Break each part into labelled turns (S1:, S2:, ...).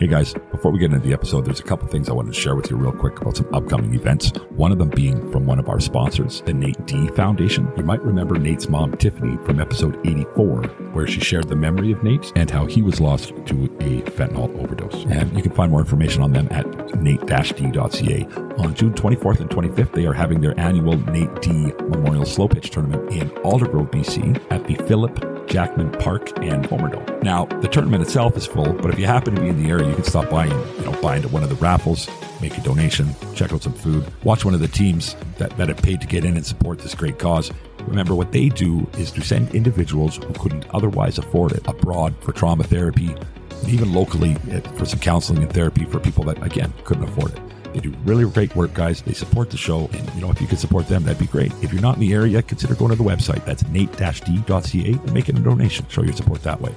S1: Hey guys, before we get into the episode, there's a couple things I wanted to share with you real quick about some upcoming events. One of them being from one of our sponsors, the Nate D Foundation. You might remember Nate's mom, Tiffany, from episode 84, where she shared the memory of Nate and how he was lost to a fentanyl overdose. And you can find more information on them at nate-d.ca. On June 24th and 25th, they are having their annual Nate D Memorial Slow Pitch Tournament in Aldergrove, BC at the Philip Jackman Park and Homerdome. Now, the tournament itself is full, but if you happen to be in the area, you can stop by and you know buy into one of the raffles, make a donation, check out some food, watch one of the teams that, that have paid to get in and support this great cause. Remember, what they do is to send individuals who couldn't otherwise afford it abroad for trauma therapy, even locally eh, for some counseling and therapy for people that, again, couldn't afford it. They do really great work, guys. They support the show. And, you know, if you could support them, that'd be great. If you're not in the area, consider going to the website. That's nate-d.ca and making a donation. Show your support that way.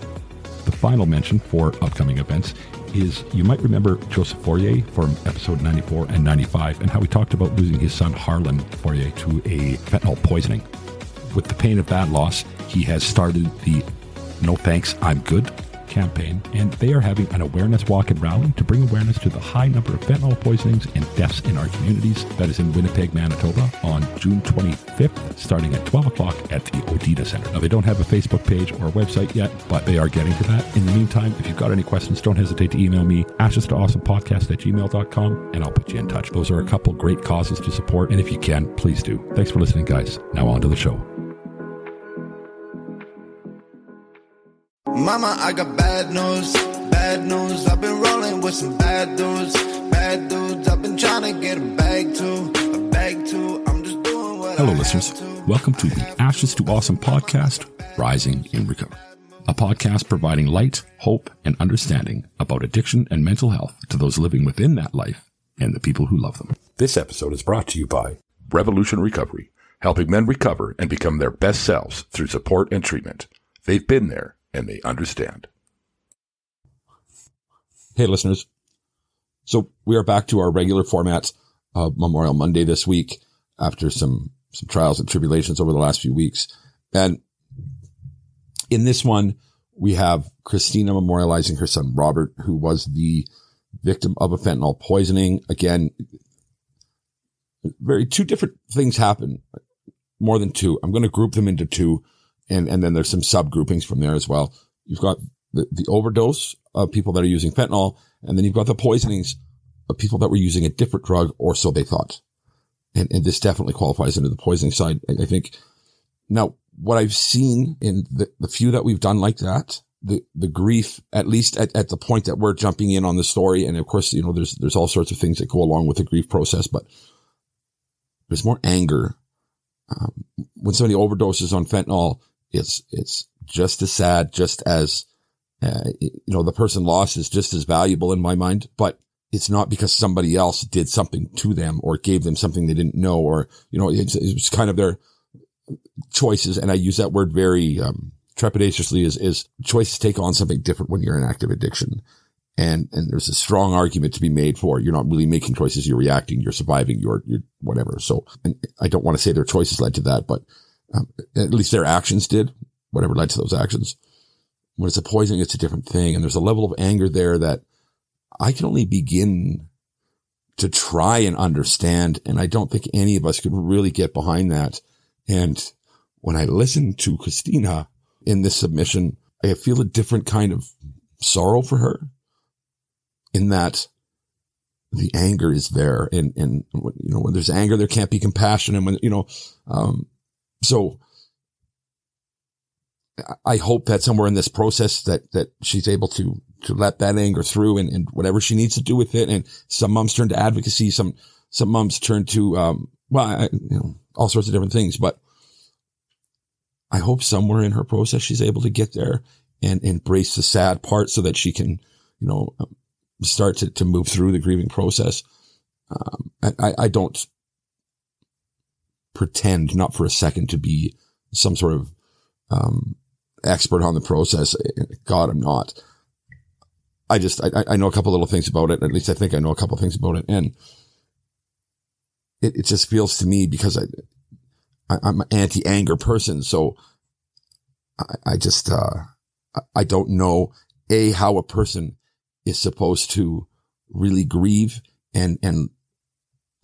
S1: The final mention for upcoming events is you might remember Joseph Fourier from episode 94 and 95 and how we talked about losing his son Harlan Fourier to a fentanyl poisoning. With the pain of that loss, he has started the No Thanks, I'm Good campaign, and they are having an awareness walk and rally to bring awareness to the high number of fentanyl poisonings and deaths in our communities. That is in Winnipeg, Manitoba, on June 25th, starting at 12 o'clock at the Odita Center. Now, they don't have a Facebook page or a website yet, but they are getting to that. In the meantime, if you've got any questions, don't hesitate to email me, ashes to awesome podcast at gmail.com, and I'll put you in touch. Those are a couple great causes to support, and if you can, please do. Thanks for listening, guys. Now on to the show.
S2: Mama, I got bad news, bad news. I've been rolling with some bad dudes, bad dudes. I've been trying to get a bag too, a bag too. I'm just doing what
S1: Hello,
S2: I
S1: listeners.
S2: have to.
S1: Welcome to the Ashes to Awesome podcast, Rising in Recovery. A podcast providing light, hope, and understanding about addiction and mental health to those living within that life and the people who love them.
S3: This episode is brought to you by Revolution Recovery, helping men recover and become their best selves through support and treatment. They've been there and they understand.
S1: Hey, listeners. So we are back to our regular format of uh, Memorial Monday this week after some, some trials and tribulations over the last few weeks. And in this one, we have Christina memorializing her son, Robert, who was the victim of a fentanyl poisoning. Again, very two different things happen, more than two. I'm going to group them into two. And, and then there's some subgroupings from there as well. You've got the, the overdose of people that are using fentanyl. And then you've got the poisonings of people that were using a different drug or so they thought. And, and this definitely qualifies into the poisoning side. I, I think now what I've seen in the, the few that we've done like that, the, the grief, at least at, at the point that we're jumping in on the story. And of course, you know, there's, there's all sorts of things that go along with the grief process, but there's more anger. Um, when somebody overdoses on fentanyl, it's, it's just as sad, just as, uh, you know, the person lost is just as valuable in my mind, but it's not because somebody else did something to them or gave them something they didn't know or, you know, it's, it's kind of their choices. And I use that word very, um, trepidatiously is, is choices take on something different when you're in active addiction. And, and there's a strong argument to be made for you're not really making choices. You're reacting. You're surviving. You're, you're whatever. So I don't want to say their choices led to that, but um, at least their actions did whatever led to those actions. When it's a poisoning, it's a different thing. And there's a level of anger there that I can only begin to try and understand. And I don't think any of us could really get behind that. And when I listen to Christina in this submission, I feel a different kind of sorrow for her in that the anger is there. And, and, you know, when there's anger, there can't be compassion. And when, you know, um, so I hope that somewhere in this process that, that she's able to, to let that anger through and, and whatever she needs to do with it. And some moms turn to advocacy. Some, some moms turn to, um, well, I, you know, all sorts of different things, but I hope somewhere in her process, she's able to get there and embrace the sad part so that she can, you know, start to, to move through the grieving process. Um, I, I don't pretend not for a second to be some sort of, um, expert on the process. God, I'm not. I just, I, I know a couple little things about it. At least I think I know a couple things about it. And it, it just feels to me because I, I I'm an anti-anger person. So I, I just, uh, I don't know a, how a person is supposed to really grieve and, and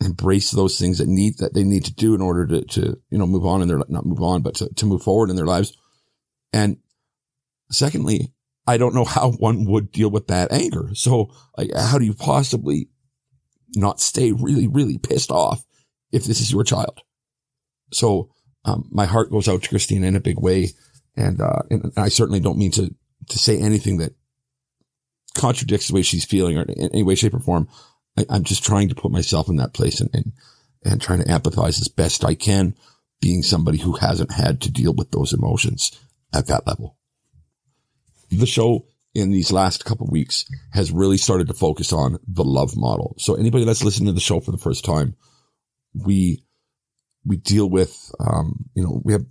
S1: embrace those things that need, that they need to do in order to, to, you know, move on in their, not move on, but to, to move forward in their lives. And secondly, I don't know how one would deal with that anger. So like, how do you possibly not stay really, really pissed off if this is your child? So, um, my heart goes out to Christina in a big way. And, uh, and I certainly don't mean to, to say anything that contradicts the way she's feeling or in any way, shape or form. I, am just trying to put myself in that place and, and, and trying to empathize as best I can being somebody who hasn't had to deal with those emotions at that level. The show in these last couple weeks has really started to focus on the love model. So anybody that's listening to the show for the first time, we, we deal with, um, you know, we have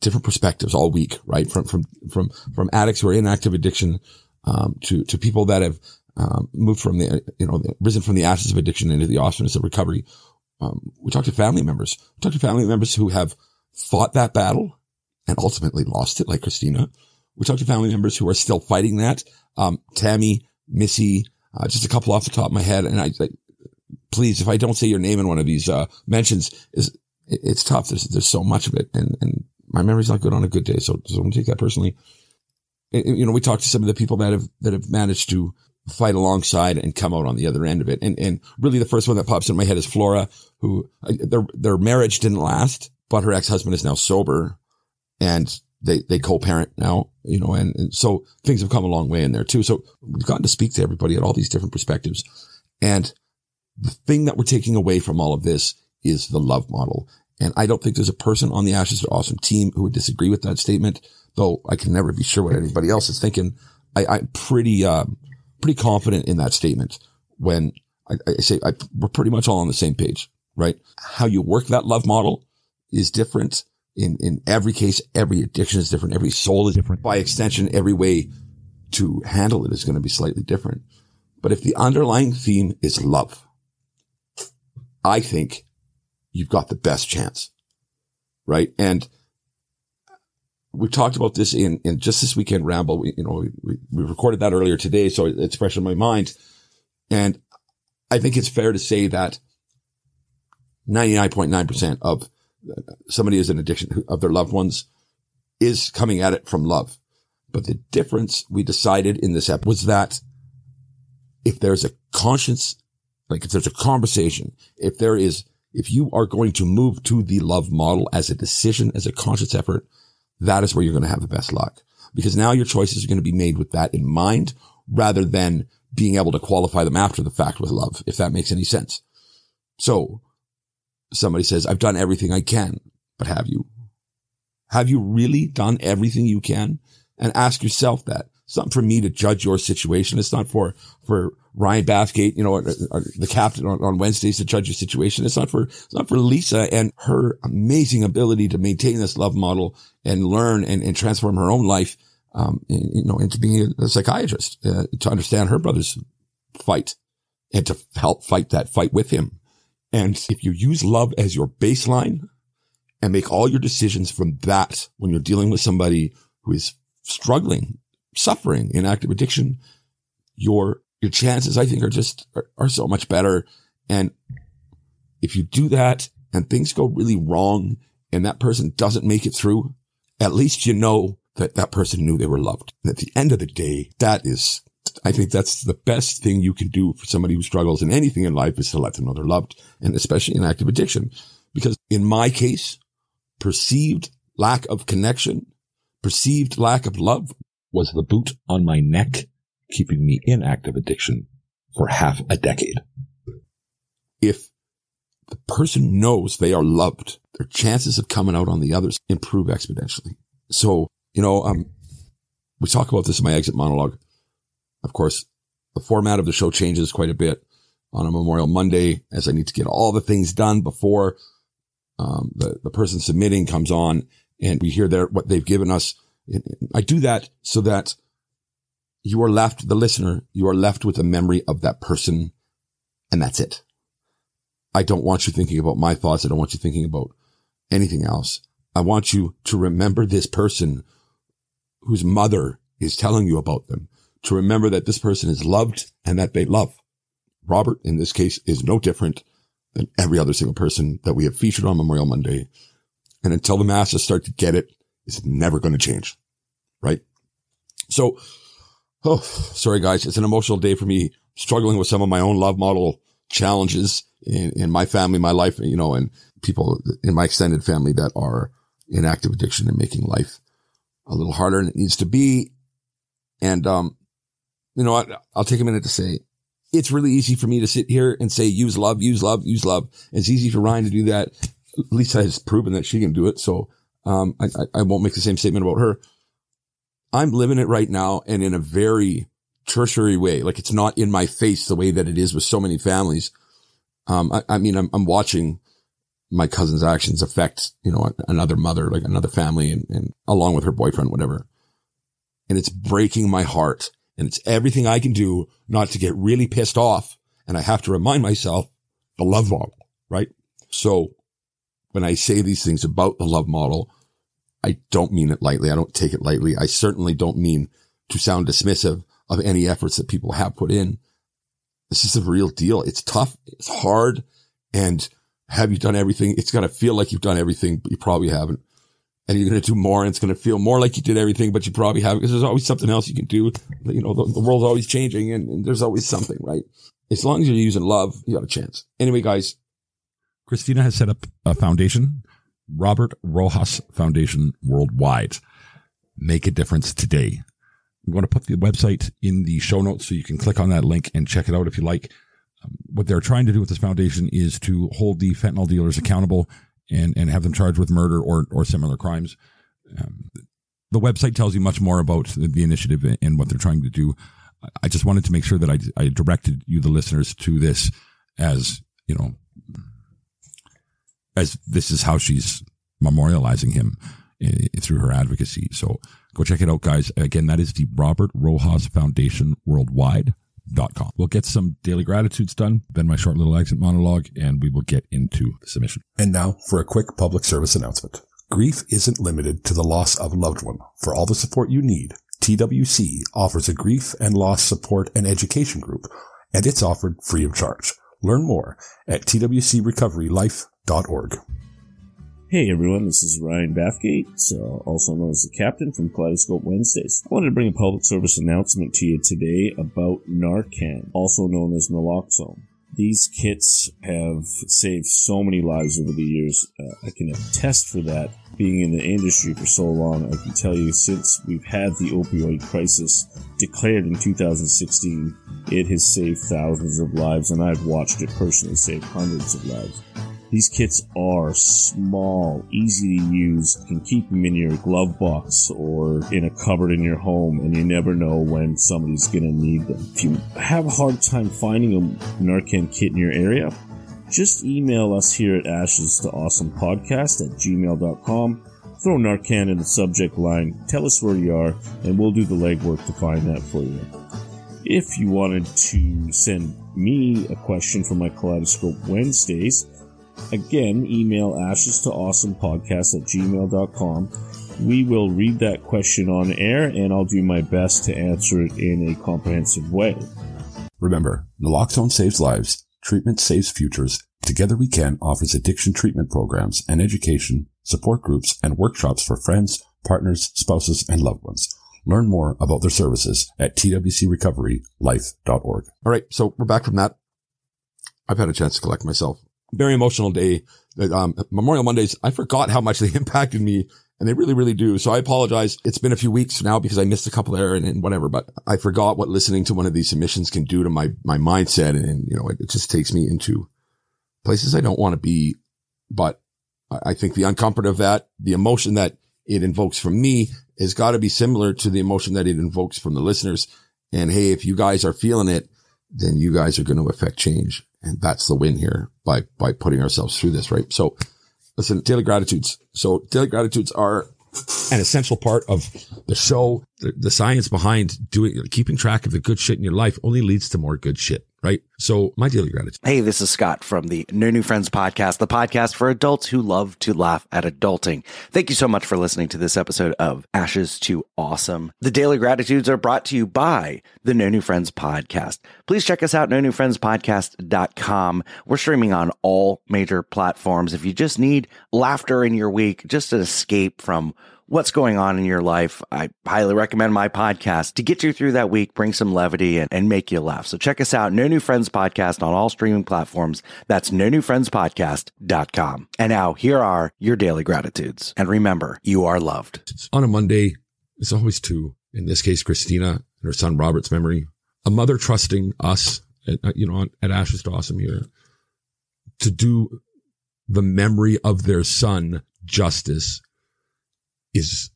S1: different perspectives all week, right? From, from, from, from addicts who are in active addiction, um, to, to people that have, um, moved from the, you know, risen from the ashes of addiction into the awesomeness of recovery. Um, we talked to family members. We talked to family members who have fought that battle and ultimately lost it, like Christina. We talked to family members who are still fighting that. Um, Tammy, Missy, uh, just a couple off the top of my head. And I, I, please, if I don't say your name in one of these, uh, mentions is, it, it's tough. There's, there's so much of it. And, and my memory's not good on a good day. So, so don't take that personally. You know, we talked to some of the people that have, that have managed to fight alongside and come out on the other end of it. And, and really the first one that pops in my head is Flora, who uh, their, their marriage didn't last, but her ex-husband is now sober and they, they co-parent now, you know, and, and, so things have come a long way in there too. So we've gotten to speak to everybody at all these different perspectives. And the thing that we're taking away from all of this is the love model. And I don't think there's a person on the Ashes are Awesome team who would disagree with that statement, though I can never be sure what anybody else is thinking. I, am pretty, um, pretty confident in that statement when I, I say I, we're pretty much all on the same page, right? How you work that love model is different in, in every case. Every addiction is different. Every soul is different. By extension, every way to handle it is going to be slightly different. But if the underlying theme is love, I think you've got the best chance, right? And we talked about this in, in just this weekend ramble. We, you know, we, we recorded that earlier today. So it's fresh in my mind. And I think it's fair to say that 99.9% of uh, somebody is an addiction of their loved ones is coming at it from love. But the difference we decided in this app was that if there's a conscience, like if there's a conversation, if there is, if you are going to move to the love model as a decision, as a conscious effort, that is where you're going to have the best luck because now your choices are going to be made with that in mind rather than being able to qualify them after the fact with love, if that makes any sense. So somebody says, I've done everything I can, but have you? Have you really done everything you can? And ask yourself that. It's not for me to judge your situation. It's not for, for Ryan Bathgate, you know, or, or the captain on, on, Wednesdays to judge your situation. It's not for, it's not for Lisa and her amazing ability to maintain this love model and learn and, and transform her own life, um, you know, into being a, a psychiatrist, uh, to understand her brother's fight and to help fight that fight with him. And if you use love as your baseline and make all your decisions from that when you're dealing with somebody who is struggling, suffering in active addiction, your your chances, I think, are just, are, are so much better. And if you do that and things go really wrong and that person doesn't make it through, at least you know that that person knew they were loved. And at the end of the day, that is, I think that's the best thing you can do for somebody who struggles in anything in life is to let them know they're loved and especially in active addiction. Because in my case, perceived lack of connection, perceived lack of love was the boot on my neck keeping me in active addiction for half a decade. If the person knows they are loved, their chances of coming out on the others improve exponentially. So, you know, um, we talk about this in my exit monologue. Of course, the format of the show changes quite a bit on a Memorial Monday as I need to get all the things done before um, the, the person submitting comes on and we hear their, what they've given us. I do that so that you are left, the listener, you are left with a memory of that person and that's it. I don't want you thinking about my thoughts. I don't want you thinking about anything else. I want you to remember this person whose mother is telling you about them to remember that this person is loved and that they love. Robert, in this case, is no different than every other single person that we have featured on Memorial Monday. And until the masses start to get it, it's never going to change. Right. So, oh, sorry guys. It's an emotional day for me struggling with some of my own love model challenges in, in my family, my life, you know, and people in my extended family that are in active addiction and making life a little harder than it needs to be. And, um, you know, I, I'll take a minute to say it's really easy for me to sit here and say, use love, use love, use love. It's easy for Ryan to do that. Lisa has proven that she can do it. So, um, I, I won't make the same statement about her. I'm living it right now and in a very tertiary way. Like it's not in my face the way that it is with so many families. Um, I, I mean, I'm, I'm watching my cousin's actions affect, you know, another mother, like another family and, and along with her boyfriend, whatever. And it's breaking my heart and it's everything I can do not to get really pissed off. And I have to remind myself the love model, right? So when I say these things about the love model, I don't mean it lightly. I don't take it lightly. I certainly don't mean to sound dismissive of any efforts that people have put in. This is a real deal. It's tough. It's hard. And have you done everything? It's going to feel like you've done everything, but you probably haven't. And you're going to do more and it's going to feel more like you did everything, but you probably haven't because there's always something else you can do. You know, the, the world's always changing and, and there's always something, right? As long as you're using love, you got a chance. Anyway, guys. Christina has set up a foundation, Robert Rojas Foundation Worldwide. Make a difference today. I'm going to put the website in the show notes so you can click on that link and check it out if you like. Um, what they're trying to do with this foundation is to hold the fentanyl dealers accountable and, and have them charged with murder or, or similar crimes. Um, the website tells you much more about the, the, initiative and what they're trying to do. I just wanted to make sure that I, I directed you, the listeners, to this as, you know, as this is how she's memorializing him uh, through her advocacy. So go check it out, guys. Again, that is the Robert Rojas Foundation Worldwide. Dot com. We'll get some daily gratitudes done, then my short little exit monologue, and we will get into the submission.
S3: And now for a quick public service announcement. Grief isn't limited to the loss of a loved one. For all the support you need, TWC offers a grief and loss support and education group, and it's offered free of charge. Learn more at
S4: Hey everyone, this is Ryan Bathgate, so also known as the Captain from Kaleidoscope Wednesdays. I wanted to bring a public service announcement to you today about Narcan, also known as naloxone. These kits have saved so many lives over the years. Uh, I can attest for that. Being in the industry for so long, I can tell you since we've had the opioid crisis declared in 2016, it has saved thousands of lives, and I've watched it personally save hundreds of lives. These kits are small, easy to use, you can keep them in your glove box or in a cupboard in your home, and you never know when somebody's gonna need them. If you have a hard time finding a Narcan kit in your area, just email us here at ashes to awesome podcast at gmail.com. Throw Narcan in the subject line, tell us where you are, and we'll do the legwork to find that for you. If you wanted to send me a question for my Kaleidoscope Wednesdays, Again, email ashes to awesome podcast at gmail.com. We will read that question on air and I'll do my best to answer it in a comprehensive way.
S3: Remember, naloxone saves lives, treatment saves futures. Together We Can offers addiction treatment programs and education, support groups, and workshops for friends, partners, spouses, and loved ones. Learn more about their services at twcrecoverylife.org. All right, so we're back from that. I've had a chance to collect myself very emotional day. Um, Memorial Mondays, I forgot how much they impacted me and they really, really do. So I apologize. It's been a few weeks now because I missed a couple there and, and whatever, but I forgot what listening to one of these submissions can do to my, my mindset. And, and you know, it, it, just takes me into places I don't want to be. But I, I think the uncomfort of that, the emotion that it invokes from me has got to be similar to the emotion that it invokes from the listeners. And hey, if you guys are feeling it, then you guys are going to affect change. And that's the win here by, by putting ourselves through this, right? So listen, daily gratitudes. So daily gratitudes are an essential part of the show. The, the, science behind doing, keeping track of the good shit in your life only leads to more good shit,
S1: right? So my daily gratitude.
S5: Hey, this is Scott from the No New Friends podcast, the podcast for adults who love to laugh at adulting. Thank you so much for listening to this episode of Ashes to Awesome. The daily gratitudes are brought to you by the No New Friends podcast. Please check us out, no new friends podcast.com. We're streaming on all major platforms. If you just need laughter in your week, just an escape from what's going on in your life, I highly recommend my podcast to get you through that week, bring some levity and, and make you laugh. So check us out, No New Friends Podcast on all streaming platforms. That's no new friends podcast.com. And now here are your daily gratitudes. And remember, you are loved.
S1: On a Monday. It's always two. In this case, Christina and her son Robert's memory. A mother trusting us, at, you know, at Ashes to Awesome here to do the memory of their son justice is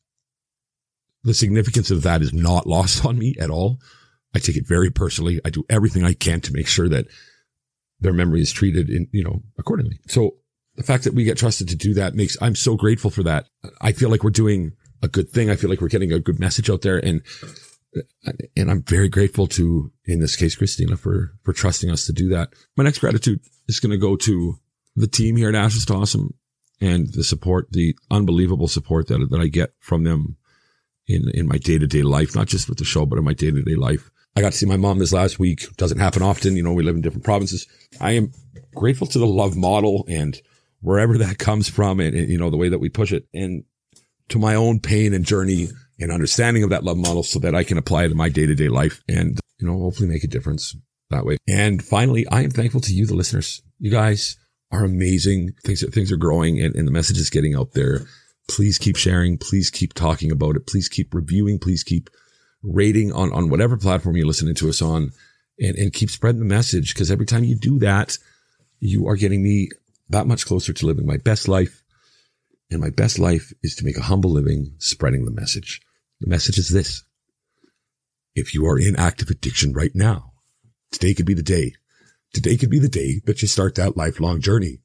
S1: the significance of that is not lost on me at all. I take it very personally. I do everything I can to make sure that their memory is treated in, you know, accordingly. So the fact that we get trusted to do that makes, I'm so grateful for that. I feel like we're doing a good thing. I feel like we're getting a good message out there and, and I'm very grateful to, in this case, Christina for, for trusting us to do that. My next gratitude is going to go to the team here at Ashes to Awesome and the support, the unbelievable support that, that I get from them in, in my day to day life, not just with the show, but in my day to day life. I got to see my mom this last week. Doesn't happen often. You know, we live in different provinces. I am grateful to the love model and wherever that comes from and, and, you know, the way that we push it and to my own pain and journey and understanding of that love model so that I can apply it in my day to day life and, you know, hopefully make a difference that way. And finally, I am thankful to you, the listeners. You guys are amazing. Things, things are growing and, and the message is getting out there. Please keep sharing. Please keep talking about it. Please keep reviewing. Please keep rating on, on whatever platform you're listening to us on and, and keep spreading the message. Cause every time you do that, you are getting me that much closer to living my best life. And my best life is to make a humble living spreading the message. The message is this. If you are in active addiction right now, today could be the day. Today could be the day that you start that lifelong journey.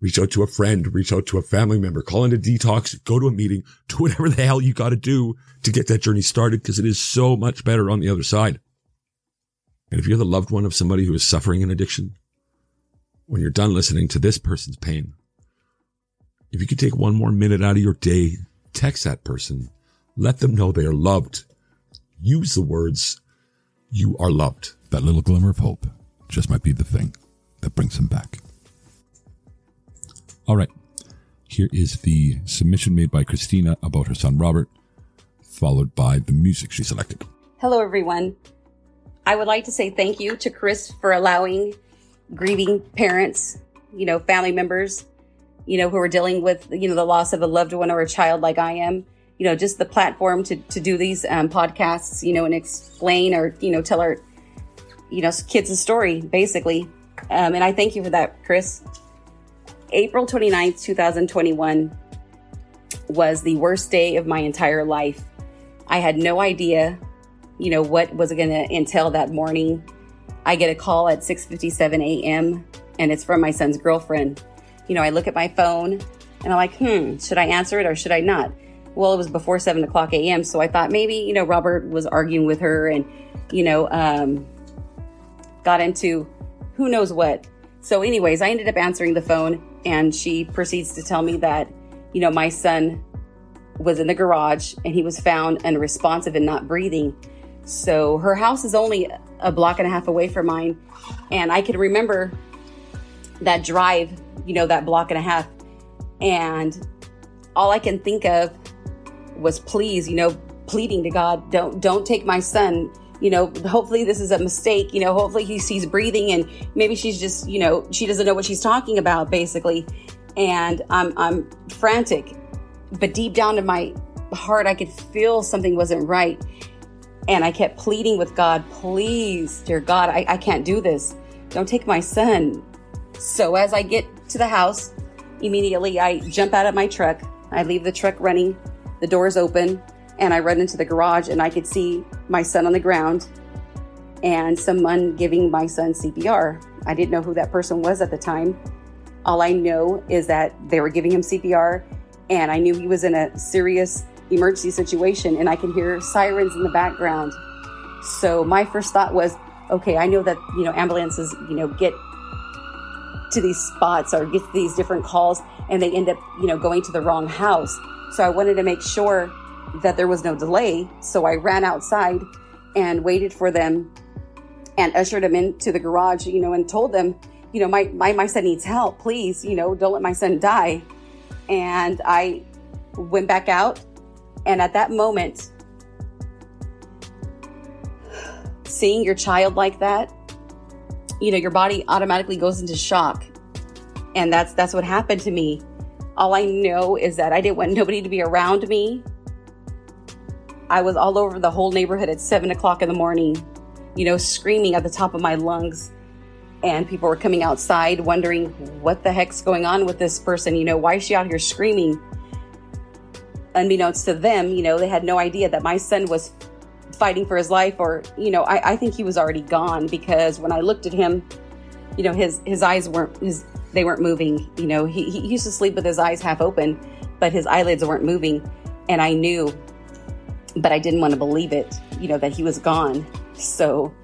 S1: Reach out to a friend, reach out to a family member, call in a detox, go to a meeting, do whatever the hell you got to do to get that journey started because it is so much better on the other side. And if you're the loved one of somebody who is suffering an addiction, when you're done listening to this person's pain, if you could take one more minute out of your day, text that person, let them know they are loved. Use the words, you are loved.
S6: That little glimmer of hope just might be the thing that brings him back. All right. Here is the submission made by Christina about her son Robert, followed by the music she selected.
S7: Hello, everyone. I would like to say thank you to Chris for allowing grieving parents, you know, family members, you know, who are dealing with, you know, the loss of a loved one or a child like I am, you know, just the platform to, to do these um, podcasts, you know, and explain or, you know, tell our, you know, kids a story, basically. Um, and I thank you for that, Chris. April 29th, 2021 was the worst day of my entire life. I had no idea, you know, what was going to entail that morning. I get a call at 6:57 a.m. and it's from my son's girlfriend. You know, I look at my phone and I'm like, hmm, should I answer it or should I not? Well, it was before 7 o'clock a.m., so I thought maybe, you know, Robert was arguing with her and, you know, um, got into who knows what. So, anyways, I ended up answering the phone and she proceeds to tell me that, you know, my son was in the garage and he was found unresponsive and not breathing. So her house is only a block and a half away from mine. And I can remember that drive, you know, that block and a half. And all I can think of was please, you know, pleading to God, don't don't take my son. You know, hopefully this is a mistake. You know, hopefully he sees breathing and maybe she's just, you know, she doesn't know what she's talking about, basically. And I'm I'm frantic. But deep down in my heart I could feel something wasn't right. And I kept pleading with God, please, dear God, I, I can't do this. Don't take my son. So as I get to the house, immediately I jump out of my truck. I leave the truck running, the doors open, and I run into the garage and I could see my son on the ground and someone giving my son CPR. I didn't know who that person was at the time. All I know is that they were giving him CPR and I knew he was in a serious emergency situation and I can hear sirens in the background. So my first thought was, okay, I know that, you know, ambulances, you know, get to these spots or get these different calls and they end up, you know, going to the wrong house. So I wanted to make sure that there was no delay. So I ran outside and waited for them and ushered them into the garage, you know, and told them, you know, my, my, my son needs help. Please, you know, don't let my son die. And I went back out. And at that moment, seeing your child like that, you know, your body automatically goes into shock. And that's that's what happened to me. All I know is that I didn't want nobody to be around me. I was all over the whole neighborhood at seven o'clock in the morning, you know, screaming at the top of my lungs. And people were coming outside wondering what the heck's going on with this person. You know, why is she out here screaming? Unbeknownst to them, you know, they had no idea that my son was fighting for his life or you know I, I think he was already gone because when i looked at him you know his his eyes weren't his they weren't moving you know he, he used to sleep with his eyes half open but his eyelids weren't moving and i knew but i didn't want to believe it you know that he was gone. So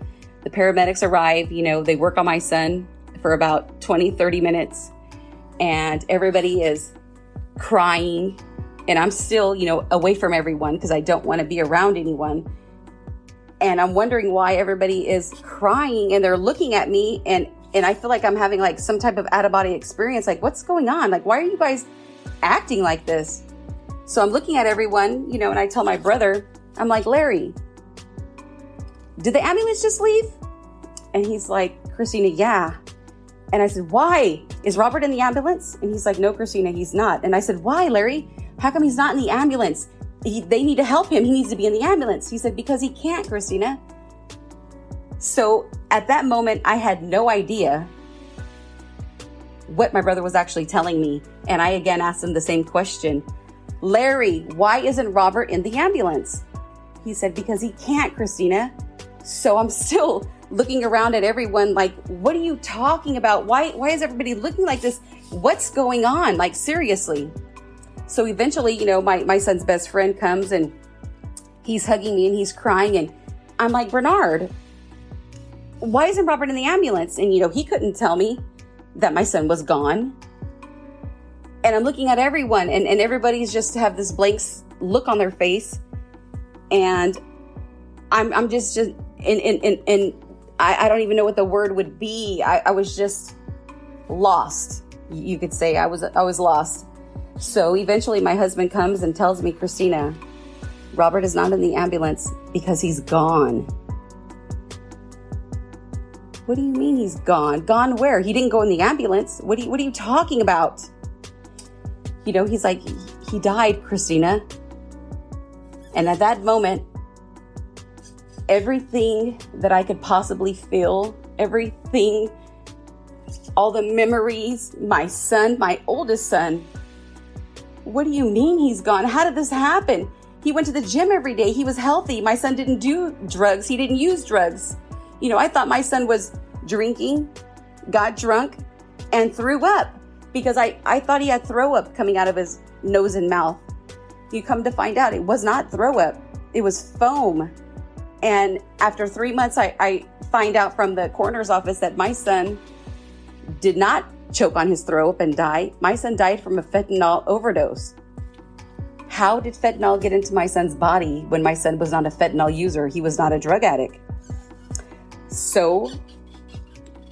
S7: the paramedics arrive you know they work on my son for about 20 30 minutes and everybody is crying. And i'm still you know away from everyone because i don't want to be around anyone. And I'm wondering why everybody is crying and they're looking at me and and I feel like I'm having like some type of out of body experience like what's going on? Like why are you guys acting like this so I'm looking at everyone you know and I tell my brother I'm like Larry did the ambulance just leave and he's like Christina yeah and I said why is Robert in the ambulance and he's like no Christina he's not and I said why Larry how come he's not in the ambulance he, they need to help him. He needs to be in the ambulance. He said, because he can't, Christina. So at that moment, I had no idea what my brother was actually telling me. And I again asked him the same question Larry, why isn't Robert in the ambulance? He said, because he can't, Christina. So I'm still looking around at everyone like, what are you talking about? Why, why is everybody looking like this? What's going on? Like, seriously. So eventually, you know, my, my son's best friend comes and he's hugging me and he's crying. And I'm like, Bernard, why isn't Robert in the ambulance? And, you know, he couldn't tell me that my son was gone. And I'm looking at everyone and, and everybody's just have this blank look on their face. And I'm, I'm just, just, and, and, and, I, I don't even know what the word would be. I, I was just lost. You could say I was, I was lost. So eventually, my husband comes and tells me, Christina, Robert is not in the ambulance because he's gone. What do you mean he's gone? Gone where? He didn't go in the ambulance. What are you, what are you talking about? You know, he's like, he died, Christina. And at that moment, everything that I could possibly feel, everything, all the memories, my son, my oldest son, what do you mean he's gone? How did this happen? He went to the gym every day. He was healthy. My son didn't do drugs. He didn't use drugs. You know, I thought my son was drinking, got drunk, and threw up because I, I thought he had throw up coming out of his nose and mouth. You come to find out it was not throw up, it was foam. And after three months, I, I find out from the coroner's office that my son did not choke on his throw up and die. My son died from a fentanyl overdose. How did fentanyl get into my son's body when my son was not a fentanyl user? He was not a drug addict. So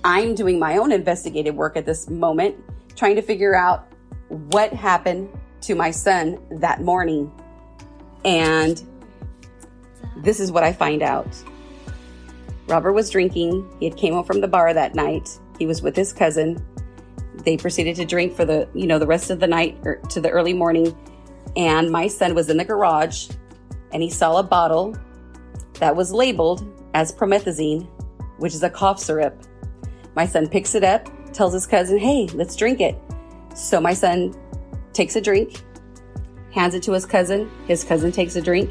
S7: I'm doing my own investigative work at this moment, trying to figure out what happened to my son that morning. And this is what I find out. Robert was drinking. He had came home from the bar that night. He was with his cousin they proceeded to drink for the you know the rest of the night or to the early morning and my son was in the garage and he saw a bottle that was labeled as promethazine which is a cough syrup my son picks it up tells his cousin hey let's drink it so my son takes a drink hands it to his cousin his cousin takes a drink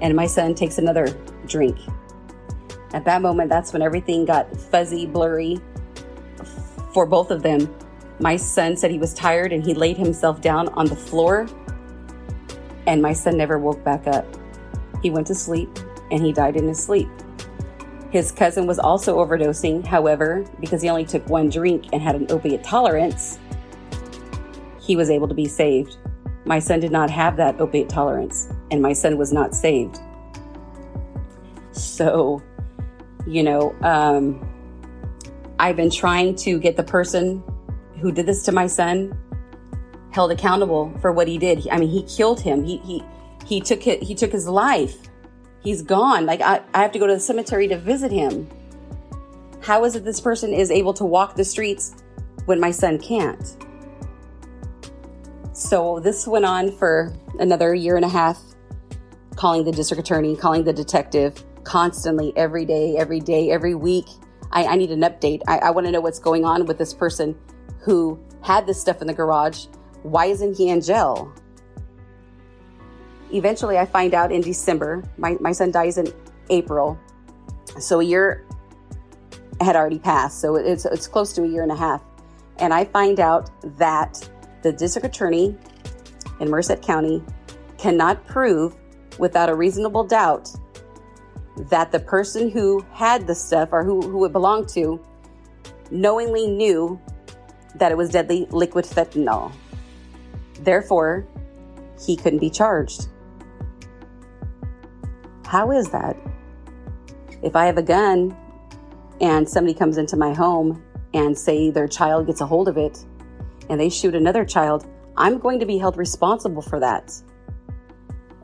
S7: and my son takes another drink at that moment that's when everything got fuzzy blurry for both of them my son said he was tired and he laid himself down on the floor. And my son never woke back up. He went to sleep and he died in his sleep. His cousin was also overdosing. However, because he only took one drink and had an opiate tolerance, he was able to be saved. My son did not have that opiate tolerance, and my son was not saved. So, you know, um, I've been trying to get the person who did this to my son held accountable for what he did. I mean, he killed him. He he he took it. He took his life. He's gone. Like I, I have to go to the cemetery to visit him. How is it this person is able to walk the streets when my son can't? So this went on for another year and a half, calling the district attorney, calling the detective constantly, every day, every day, every week. I, I need an update. I, I want to know what's going on with this person who had this stuff in the garage. Why isn't he in jail? Eventually, I find out in December. My, my son dies in April. So a year had already passed. So it's, it's close to a year and a half. And I find out that the district attorney in Merced County cannot prove without a reasonable doubt that the person who had the stuff or who, who it belonged to knowingly knew that it was deadly liquid fentanyl. Therefore, he couldn't be charged. How is that? If I have a gun and somebody comes into my home and say their child gets a hold of it and they shoot another child, I'm going to be held responsible for that.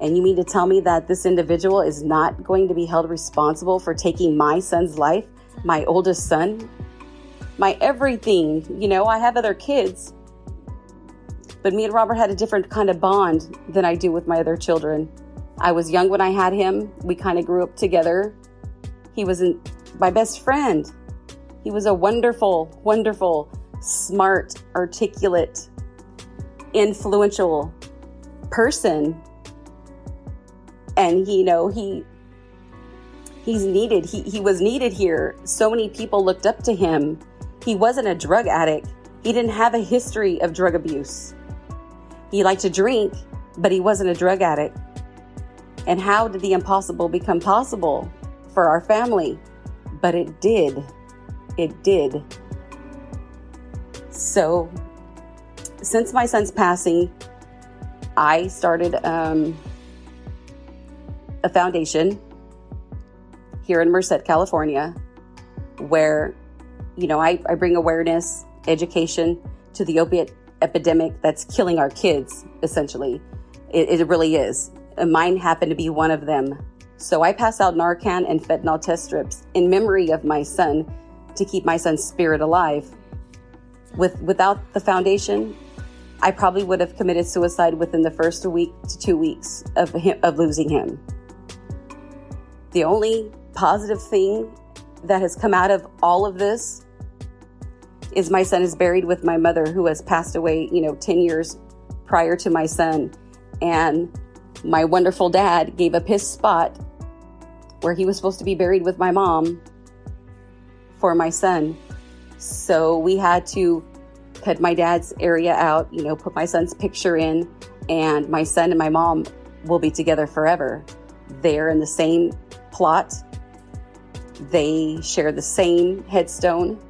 S7: And you mean to tell me that this individual is not going to be held responsible for taking my son's life, my oldest son, my everything? You know, I have other kids, but me and Robert had a different kind of bond than I do with my other children. I was young when I had him. We kind of grew up together. He was my best friend. He was a wonderful, wonderful smart, articulate, influential person. And he, you know, he he's needed. He he was needed here. So many people looked up to him. He wasn't a drug addict. He didn't have a history of drug abuse. He liked to drink, but he wasn't a drug addict. And how did the impossible become possible for our family? But it did. It did. So, since my son's passing, I started um, a foundation here in Merced, California, where, you know, I, I bring awareness, education to the opiate epidemic that's killing our kids, essentially. It, it really is. And mine happened to be one of them. So I pass out Narcan and fentanyl test strips in memory of my son to keep my son's spirit alive with without the foundation, I probably would have committed suicide within the first week to two weeks of him, of losing him. The only positive thing that has come out of all of this is my son is buried with my mother who has passed away, you know, 10 years prior to my son. And my wonderful dad gave up his spot where he was supposed to be buried with my mom for my son. So we had to cut my dad's area out, you know, put my son's picture in, and my son and my mom will be together forever. They're in the same plot, they share the same headstone,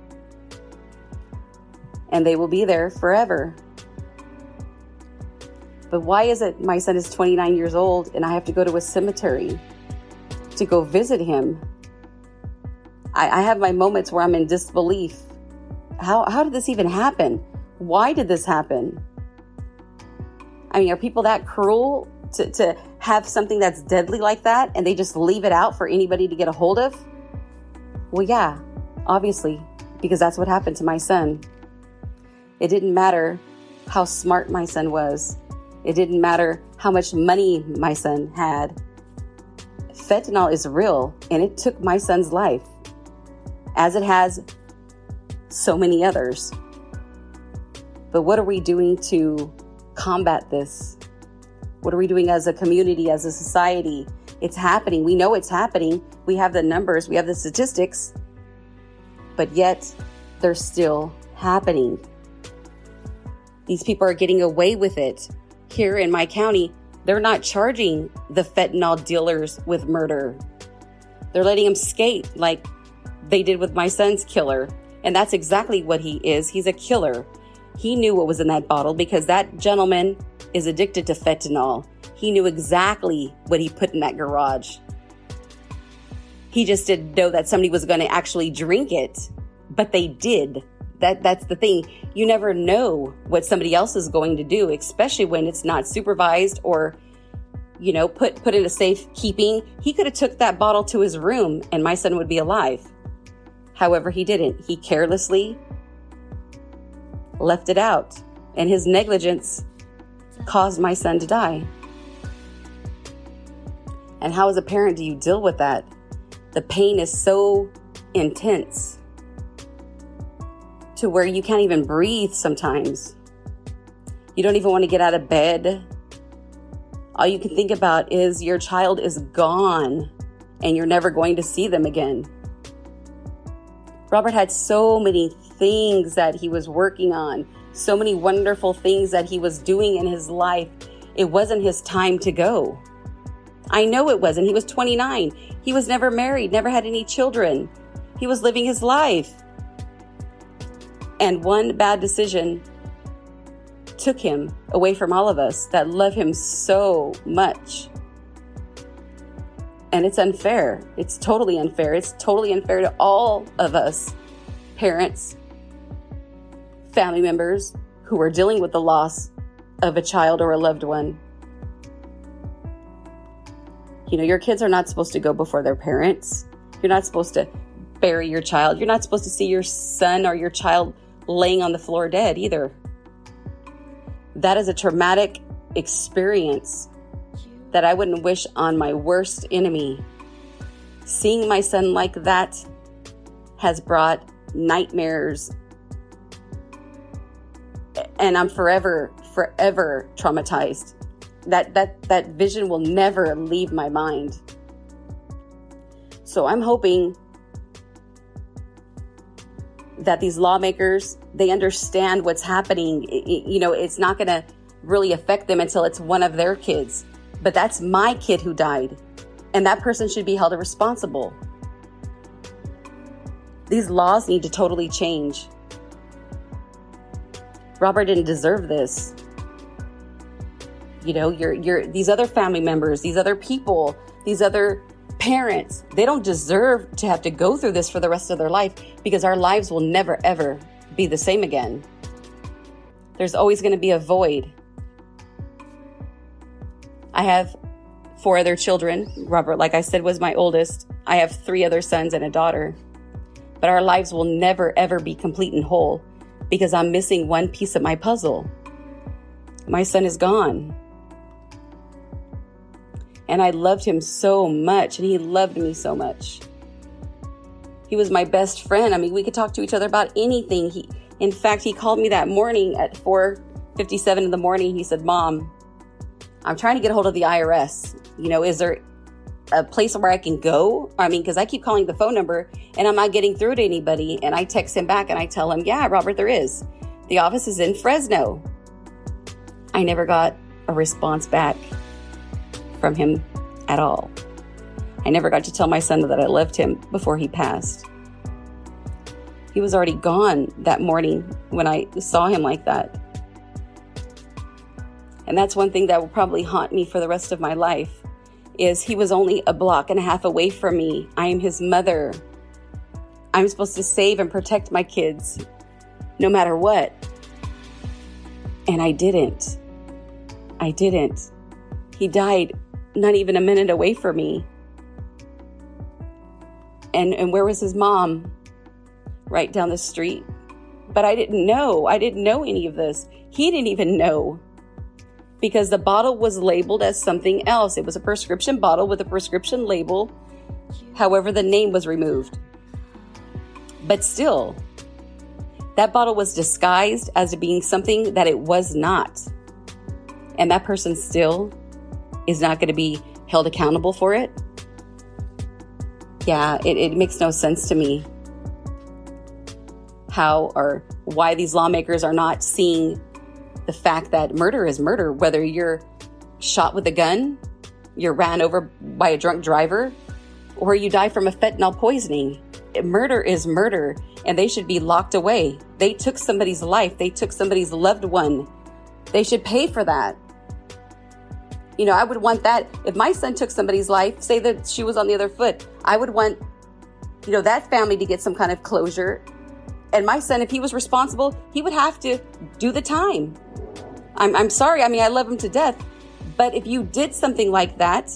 S7: and they will be there forever. But why is it my son is 29 years old and I have to go to a cemetery to go visit him? I, I have my moments where I'm in disbelief how, how did this even happen? Why did this happen? I mean, are people that cruel to, to have something that's deadly like that and they just leave it out for anybody to get a hold of? Well, yeah, obviously, because that's what happened to my son. It didn't matter how smart my son was, it didn't matter how much money my son had. Fentanyl is real and it took my son's life, as it has so many others. But what are we doing to combat this? What are we doing as a community, as a society? It's happening. We know it's happening. We have the numbers, we have the statistics, but yet they're still happening. These people are getting away with it. Here in my county, they're not charging the fentanyl dealers with murder. They're letting them skate like they did with my son's killer. And that's exactly what he is. He's a killer. He knew what was in that bottle because that gentleman is addicted to fentanyl. He knew exactly what he put in that garage. He just didn't know that somebody was going to actually drink it, but they did. That that's the thing. You never know what somebody else is going to do, especially when it's not supervised or you know, put put in a safe keeping. He could have took that bottle to his room and my son would be alive. However, he didn't. He carelessly left it out, and his negligence caused my son to die. And how, as a parent, do you deal with that? The pain is so intense to where you can't even breathe sometimes. You don't even want to get out of bed. All you can think about is your child is gone and you're never going to see them again. Robert had so many things that he was working on, so many wonderful things that he was doing in his life. It wasn't his time to go. I know it wasn't. He was 29. He was never married, never had any children. He was living his life. And one bad decision took him away from all of us that love him so much. And it's unfair. It's totally unfair. It's totally unfair to all of us, parents, family members who are dealing with the loss of a child or a loved one. You know, your kids are not supposed to go before their parents. You're not supposed to bury your child. You're not supposed to see your son or your child laying on the floor dead either. That is a traumatic experience that I wouldn't wish on my worst enemy. Seeing my son like that has brought nightmares. And I'm forever, forever traumatized. That, that, that vision will never leave my mind. So I'm hoping that these lawmakers they understand what's happening you know it's not going to really affect them until it's one of their kids but that's my kid who died, and that person should be held responsible. These laws need to totally change. Robert didn't deserve this. You know, your your these other family members, these other people, these other parents, they don't deserve to have to go through this for the rest of their life because our lives will never ever be the same again. There's always going to be a void. I have four other children. Robert, like I said, was my oldest. I have three other sons and a daughter. But our lives will never, ever be complete and whole because I'm missing one piece of my puzzle. My son is gone. And I loved him so much, and he loved me so much. He was my best friend. I mean, we could talk to each other about anything. He, in fact, he called me that morning at 4:57 in the morning. He said, "Mom, I'm trying to get a hold of the IRS. You know, is there a place where I can go? I mean, because I keep calling the phone number and I'm not getting through to anybody. And I text him back and I tell him, yeah, Robert, there is. The office is in Fresno. I never got a response back from him at all. I never got to tell my son that I loved him before he passed. He was already gone that morning when I saw him like that. And that's one thing that will probably haunt me for the rest of my life is he was only a block and a half away from me. I am his mother. I'm supposed to save and protect my kids no matter what. And I didn't. I didn't. He died not even a minute away from me. And and where was his mom? Right down the street. But I didn't know. I didn't know any of this. He didn't even know because the bottle was labeled as something else. It was a prescription bottle with a prescription label. However, the name was removed. But still, that bottle was disguised as being something that it was not. And that person still is not going to be held accountable for it. Yeah, it, it makes no sense to me how or why these lawmakers are not seeing the fact that murder is murder, whether you're shot with a gun, you're ran over by a drunk driver, or you die from a fentanyl poisoning. Murder is murder, and they should be locked away. They took somebody's life, they took somebody's loved one. They should pay for that. You know, I would want that. If my son took somebody's life, say that she was on the other foot, I would want, you know, that family to get some kind of closure. And my son, if he was responsible, he would have to do the time. I'm, I'm sorry. I mean, I love him to death. But if you did something like that,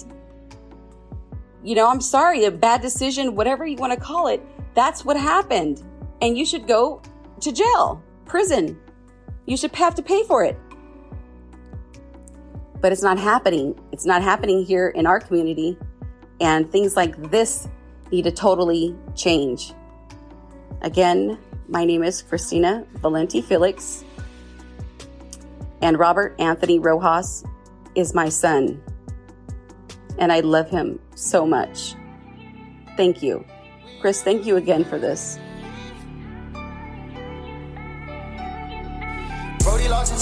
S7: you know, I'm sorry, a bad decision, whatever you want to call it, that's what happened. And you should go to jail, prison. You should have to pay for it. But it's not happening. It's not happening here in our community. And things like this need to totally change. Again, my name is Christina Valenti Felix, and Robert Anthony Rojas is my son and I love him so much. Thank you. Chris, thank you again for this.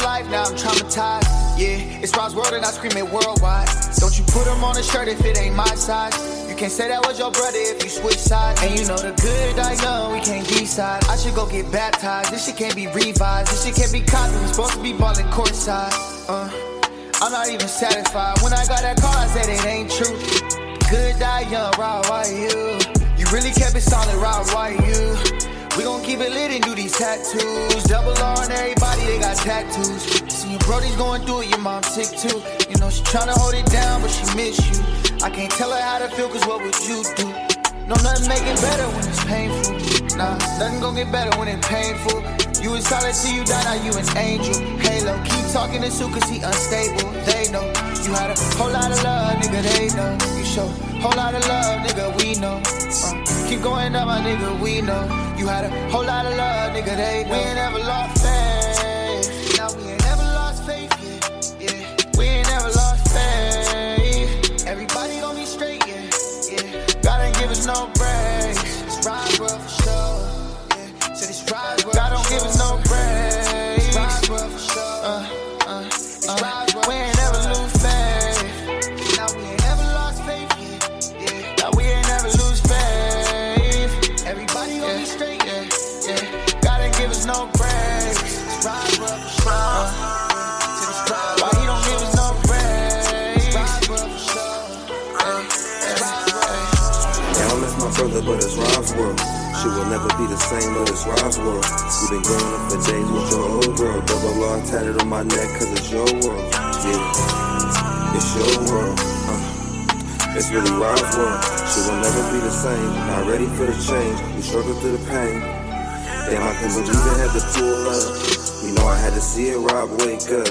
S2: Life, now I'm traumatized. Yeah, it's Rob's world and I scream it worldwide. Don't you put him on a shirt if it ain't my size. You can't say that was your brother if you switch sides. And you know the good I know, we can't decide. I should go get baptized. This shit can't be revised. This shit can't be copied. We supposed to be balling courtside. Uh. I'm not even satisfied. When I got that call, I said it ain't true. Good die young, Rob, why you? You really kept it solid, Rob, why you? We gon' keep it lit and do these tattoos. Double R on everybody, they got tattoos. See your Brody's going through it, your mom sick too. You know she tryna hold it down, but she miss you. I can't tell her how to feel, cause what would you do? No, nothing make it better when it's painful. Nah, nothing gon' get better when it's painful. You was solid till you die, now you an angel. Halo, keep talking to Sue cause he unstable. They know you had a whole lot of love, nigga, they know. You show whole lot of love, nigga, we know. Uh, keep going up, my nigga, we know. You had a whole lot of love, nigga, they. We ain't never lost faith.
S8: World. She will never be the same, but it's Rob's world. We've been growing up for days with your old world. Double R tatted on my neck, cause it's your world. Yeah, it's your world. Uh, it's really Rob's world. She will never be the same. Not ready for the change. We struggle through the pain. Damn, I can't believe it had to pull up. You know I had to see it, Rob, wake up.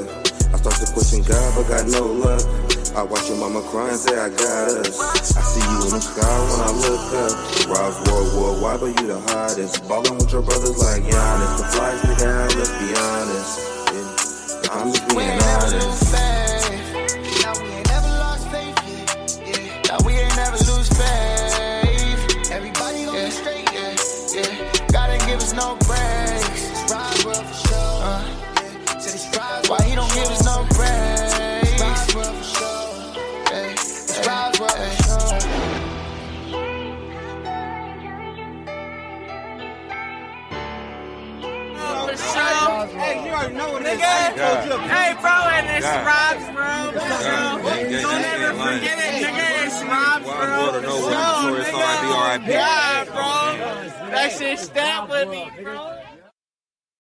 S8: I start to question God, but got no luck. I watch your mama cry and say I got us. I see you in the sky when I look up. The rob's world worldwide, but you the hottest. Ballin' with your brothers like Giannis. The flies nigga out, let's be honest. Yeah. I'm just being honest.
S2: Now we ain't never lost faith. Yeah, yeah. Now we ain't never lose faith. Everybody gon' be straight. Yeah, yeah. God ain't give us no breaks.
S9: Already know what nigga. Hey, bro, and it's Rob's, bro. bro. Don't ever forget it, nigga. It's Rob's, bro. Show, nigga. Yeah, bro. That shit stamped with me, bro.